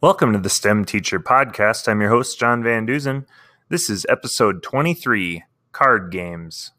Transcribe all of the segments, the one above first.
Welcome to the STEM Teacher Podcast. I'm your host, John Van Duzen. This is episode 23 Card Games.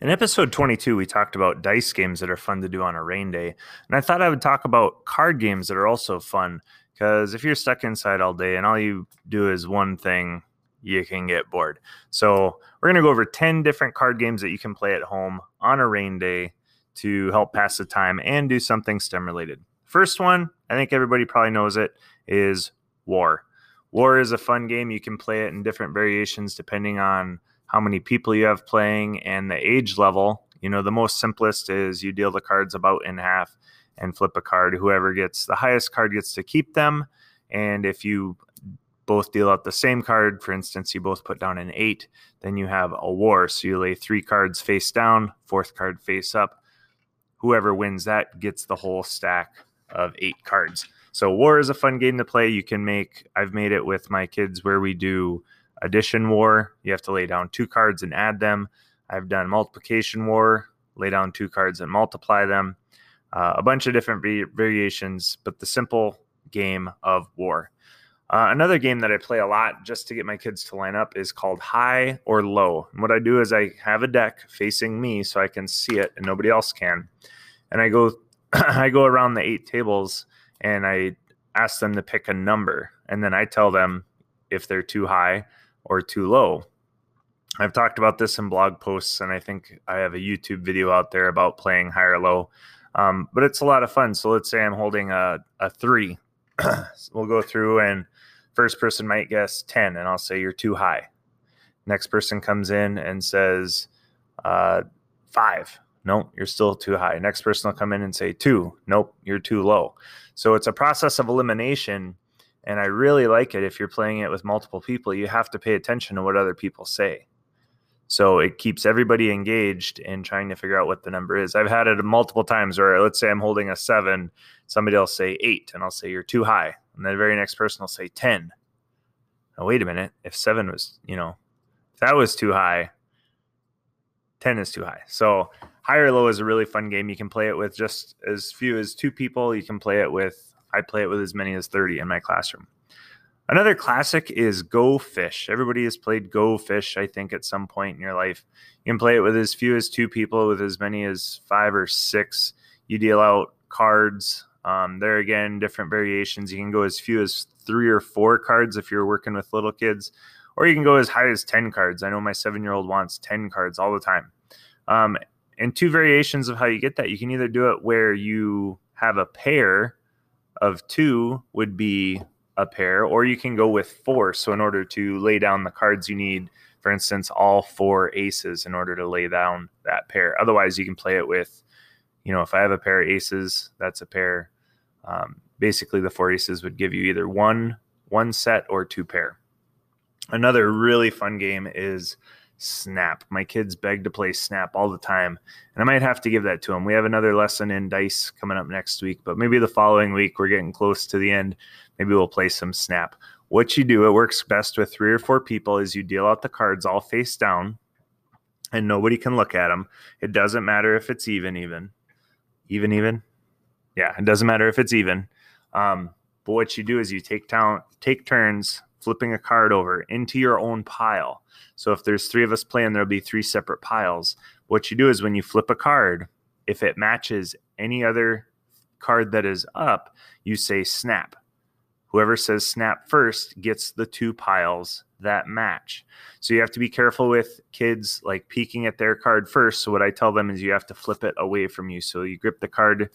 In episode 22, we talked about dice games that are fun to do on a rain day. And I thought I would talk about card games that are also fun because if you're stuck inside all day and all you do is one thing, you can get bored. So, we're going to go over 10 different card games that you can play at home on a rain day to help pass the time and do something STEM related. First one, I think everybody probably knows it, is War. War is a fun game. You can play it in different variations depending on how many people you have playing and the age level. You know, the most simplest is you deal the cards about in half and flip a card. Whoever gets the highest card gets to keep them. And if you both deal out the same card, for instance, you both put down an eight, then you have a war. So you lay three cards face down, fourth card face up. Whoever wins that gets the whole stack of eight cards. So war is a fun game to play. You can make I've made it with my kids where we do addition war. You have to lay down two cards and add them. I've done multiplication war, lay down two cards and multiply them. Uh, a bunch of different variations, but the simple game of war. Uh, another game that I play a lot just to get my kids to line up is called High or Low. And what I do is I have a deck facing me so I can see it and nobody else can. And I go I go around the eight tables and I ask them to pick a number, and then I tell them if they're too high or too low. I've talked about this in blog posts, and I think I have a YouTube video out there about playing high or low. Um, but it's a lot of fun. So let's say I'm holding a, a three. we'll go through, and first person might guess 10, and I'll say you're too high. Next person comes in and says uh, five nope, you're still too high. Next person will come in and say two, nope, you're too low. So it's a process of elimination. And I really like it if you're playing it with multiple people, you have to pay attention to what other people say. So it keeps everybody engaged in trying to figure out what the number is. I've had it multiple times where let's say I'm holding a seven, somebody will say eight, and I'll say, You're too high. And then the very next person will say 10. Now, wait a minute. If seven was, you know, if that was too high, 10 is too high. So high or low is a really fun game. You can play it with just as few as two people. You can play it with, I play it with as many as 30 in my classroom. Another classic is Go Fish. Everybody has played Go Fish, I think, at some point in your life. You can play it with as few as two people, with as many as five or six. You deal out cards. Um, there again, different variations. You can go as few as three or four cards if you're working with little kids, or you can go as high as 10 cards. I know my seven year old wants 10 cards all the time. Um, and two variations of how you get that. You can either do it where you have a pair of two would be a pair, or you can go with four. So in order to lay down the cards you need, for instance, all four aces in order to lay down that pair. Otherwise, you can play it with, you know, if I have a pair of aces, that's a pair. Um, basically, the four aces would give you either one one set or two pair. Another really fun game is Snap. My kids beg to play Snap all the time, and I might have to give that to them. We have another lesson in Dice coming up next week, but maybe the following week we're getting close to the end. Maybe we'll play some Snap. What you do, it works best with three or four people, is you deal out the cards all face down, and nobody can look at them. It doesn't matter if it's even, even, even, even. Yeah, it doesn't matter if it's even. Um, but what you do is you take down, take turns flipping a card over into your own pile. So if there's three of us playing, there'll be three separate piles. What you do is when you flip a card, if it matches any other card that is up, you say snap. Whoever says snap first gets the two piles that match. So you have to be careful with kids like peeking at their card first. So what I tell them is you have to flip it away from you. So you grip the card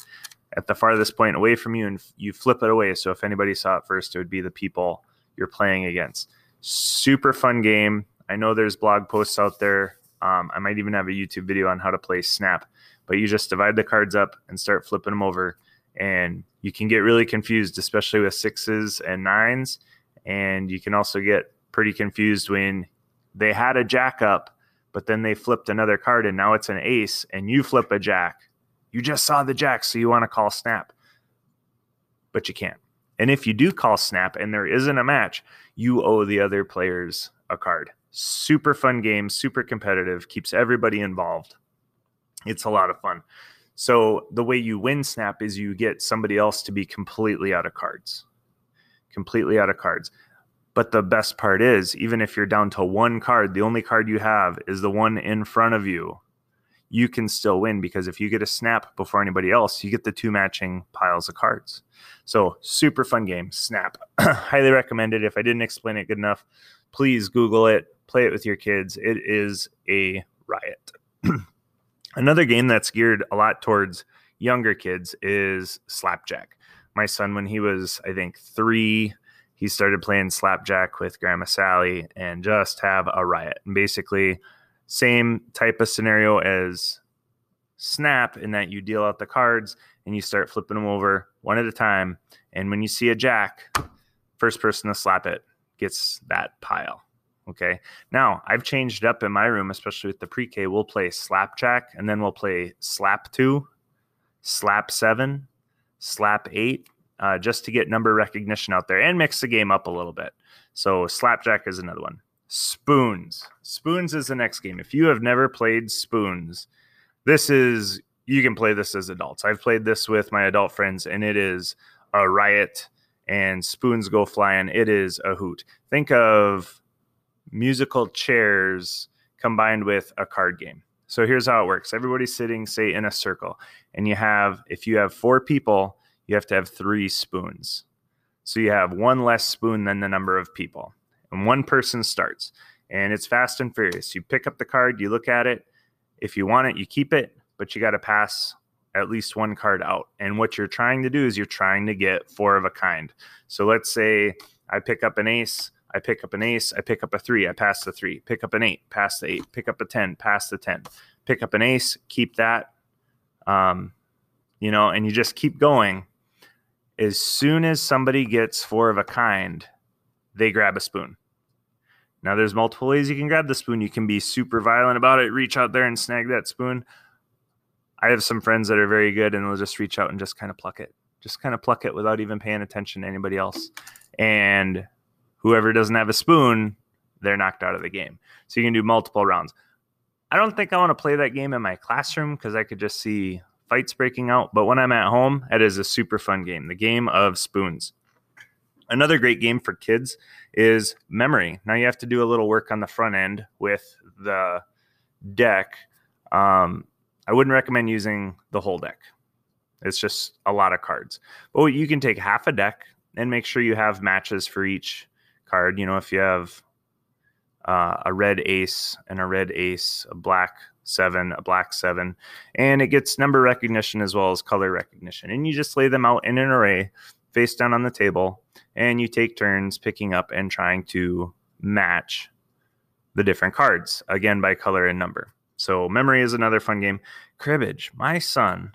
at the farthest point away from you and you flip it away. So if anybody saw it first, it would be the people you're playing against. Super fun game. I know there's blog posts out there. Um, I might even have a YouTube video on how to play Snap, but you just divide the cards up and start flipping them over. And you can get really confused, especially with sixes and nines. And you can also get pretty confused when they had a jack up, but then they flipped another card and now it's an ace and you flip a jack. You just saw the jack, so you want to call snap, but you can't. And if you do call snap and there isn't a match, you owe the other players a card. Super fun game, super competitive, keeps everybody involved. It's a lot of fun. So the way you win snap is you get somebody else to be completely out of cards. Completely out of cards. But the best part is, even if you're down to one card, the only card you have is the one in front of you, you can still win because if you get a snap before anybody else, you get the two matching piles of cards. So, super fun game, Snap. Highly recommended. If I didn't explain it good enough, please Google it, play it with your kids. It is a riot. Another game that's geared a lot towards younger kids is Slapjack. My son, when he was, I think, three, he started playing slapjack with Grandma Sally and just have a riot. And basically, same type of scenario as Snap in that you deal out the cards and you start flipping them over one at a time. And when you see a jack, first person to slap it gets that pile. Okay. Now I've changed up in my room, especially with the pre K. We'll play slapjack and then we'll play slap two, slap seven, slap eight, uh, just to get number recognition out there and mix the game up a little bit. So Slapjack is another one. Spoons. Spoons is the next game. If you have never played Spoons, this is you can play this as adults. I've played this with my adult friends and it is a riot and spoons go flying. It is a hoot. Think of musical chairs combined with a card game. So here's how it works. Everybody's sitting say in a circle and you have if you have 4 people, you have to have three spoons. So you have one less spoon than the number of people. And one person starts. And it's fast and furious. You pick up the card, you look at it. If you want it, you keep it, but you got to pass at least one card out. And what you're trying to do is you're trying to get four of a kind. So let's say I pick up an ace, I pick up an ace, I pick up a three, I pass the three, pick up an eight, pass the eight, pick up a 10, pass the 10, pick up an ace, keep that. Um, you know, and you just keep going as soon as somebody gets four of a kind, they grab a spoon. Now, there's multiple ways you can grab the spoon. You can be super violent about it, reach out there and snag that spoon. I have some friends that are very good and they'll just reach out and just kind of pluck it, just kind of pluck it without even paying attention to anybody else. And whoever doesn't have a spoon, they're knocked out of the game. So you can do multiple rounds. I don't think I want to play that game in my classroom because I could just see fights breaking out. But when I'm at home, it is a super fun game. The game of spoons. Another great game for kids is memory. Now you have to do a little work on the front end with the deck. Um, I wouldn't recommend using the whole deck. It's just a lot of cards. But you can take half a deck and make sure you have matches for each card. You know, if you have uh, a red ace and a red ace, a black seven, a black seven, and it gets number recognition as well as color recognition. And you just lay them out in an array face down on the table, and you take turns picking up and trying to match the different cards again by color and number. So, memory is another fun game. Cribbage, my son,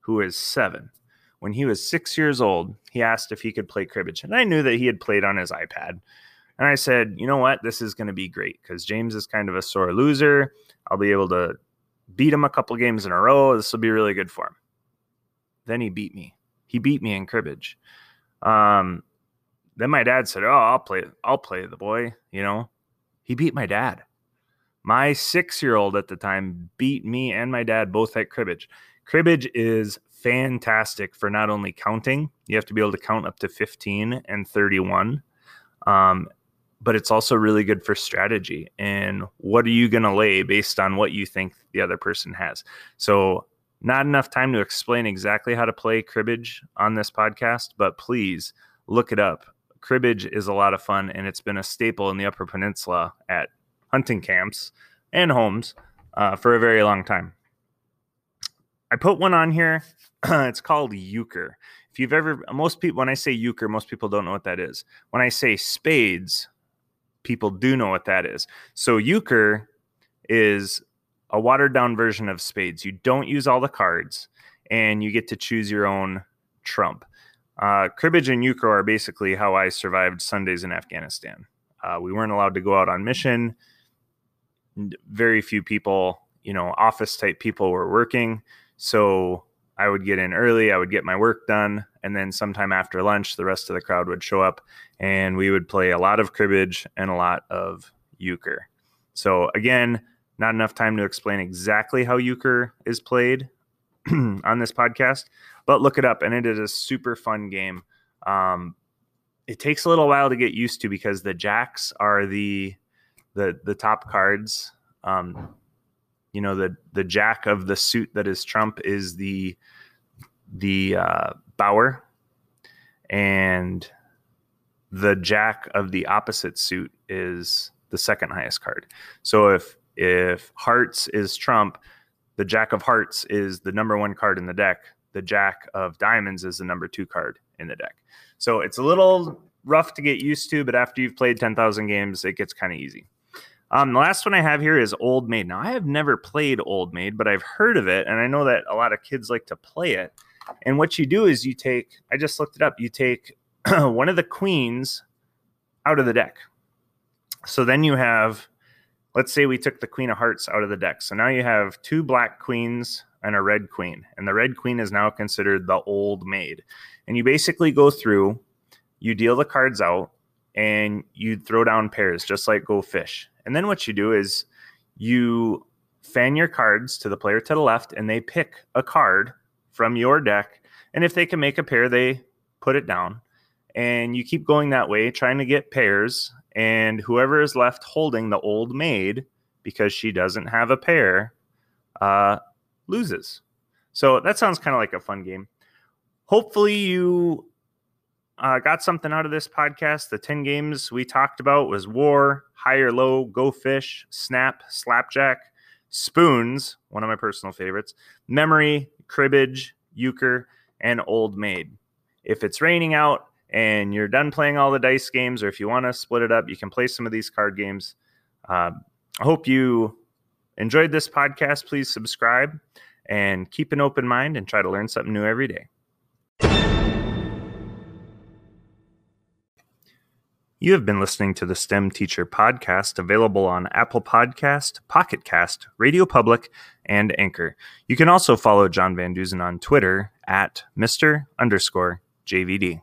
who is seven, when he was six years old, he asked if he could play cribbage. And I knew that he had played on his iPad. And I said, you know what? This is going to be great because James is kind of a sore loser. I'll be able to beat him a couple games in a row. This will be really good for him. Then he beat me. He beat me in cribbage. Um, then my dad said, "Oh, I'll play. I'll play the boy." You know, he beat my dad. My six-year-old at the time beat me and my dad both at cribbage. Cribbage is fantastic for not only counting. You have to be able to count up to fifteen and thirty-one. Um, but it's also really good for strategy and what are you going to lay based on what you think the other person has. So, not enough time to explain exactly how to play cribbage on this podcast, but please look it up. Cribbage is a lot of fun and it's been a staple in the Upper Peninsula at hunting camps and homes uh, for a very long time. I put one on here. it's called euchre. If you've ever, most people, when I say euchre, most people don't know what that is. When I say spades, people do know what that is. So euchre is a watered down version of spades. You don't use all the cards and you get to choose your own trump. Uh, cribbage and euchre are basically how I survived Sundays in Afghanistan. Uh, we weren't allowed to go out on mission. Very few people, you know, office type people were working. So I would get in early, I would get my work done, and then sometime after lunch, the rest of the crowd would show up and we would play a lot of cribbage and a lot of euchre. So, again, not enough time to explain exactly how euchre is played. on this podcast, but look it up, and it is a super fun game. Um, it takes a little while to get used to because the jacks are the the the top cards. Um, you know the the jack of the suit that is Trump is the the uh, and the jack of the opposite suit is the second highest card. So if if hearts is Trump, the jack of hearts is the number one card in the deck. The jack of diamonds is the number two card in the deck. So it's a little rough to get used to, but after you've played 10,000 games, it gets kind of easy. Um, the last one I have here is Old Maid. Now, I have never played Old Maid, but I've heard of it, and I know that a lot of kids like to play it. And what you do is you take, I just looked it up, you take one of the queens out of the deck. So then you have, let's say we took the Queen of Hearts out of the deck. So now you have two black queens and a red queen. And the red queen is now considered the old maid. And you basically go through, you deal the cards out, and you throw down pairs, just like Go Fish. And then what you do is you fan your cards to the player to the left, and they pick a card from your deck. And if they can make a pair, they put it down. And you keep going that way, trying to get pairs. And whoever is left holding the old maid, because she doesn't have a pair, uh, loses. So that sounds kind of like a fun game. Hopefully, you uh, got something out of this podcast. The 10 games we talked about was War, High or Low, Go Fish, Snap, Slapjack, Spoons, one of my personal favorites, Memory, Cribbage, Euchre, and Old Maid. If it's raining out and you're done playing all the dice games, or if you want to split it up, you can play some of these card games. Uh, I hope you enjoyed this podcast. Please subscribe and keep an open mind and try to learn something new every day. You have been listening to the STEM Teacher Podcast, available on Apple Podcast, Pocket Cast, Radio Public, and Anchor. You can also follow John Van Duzen on Twitter at Mr. underscore JVD.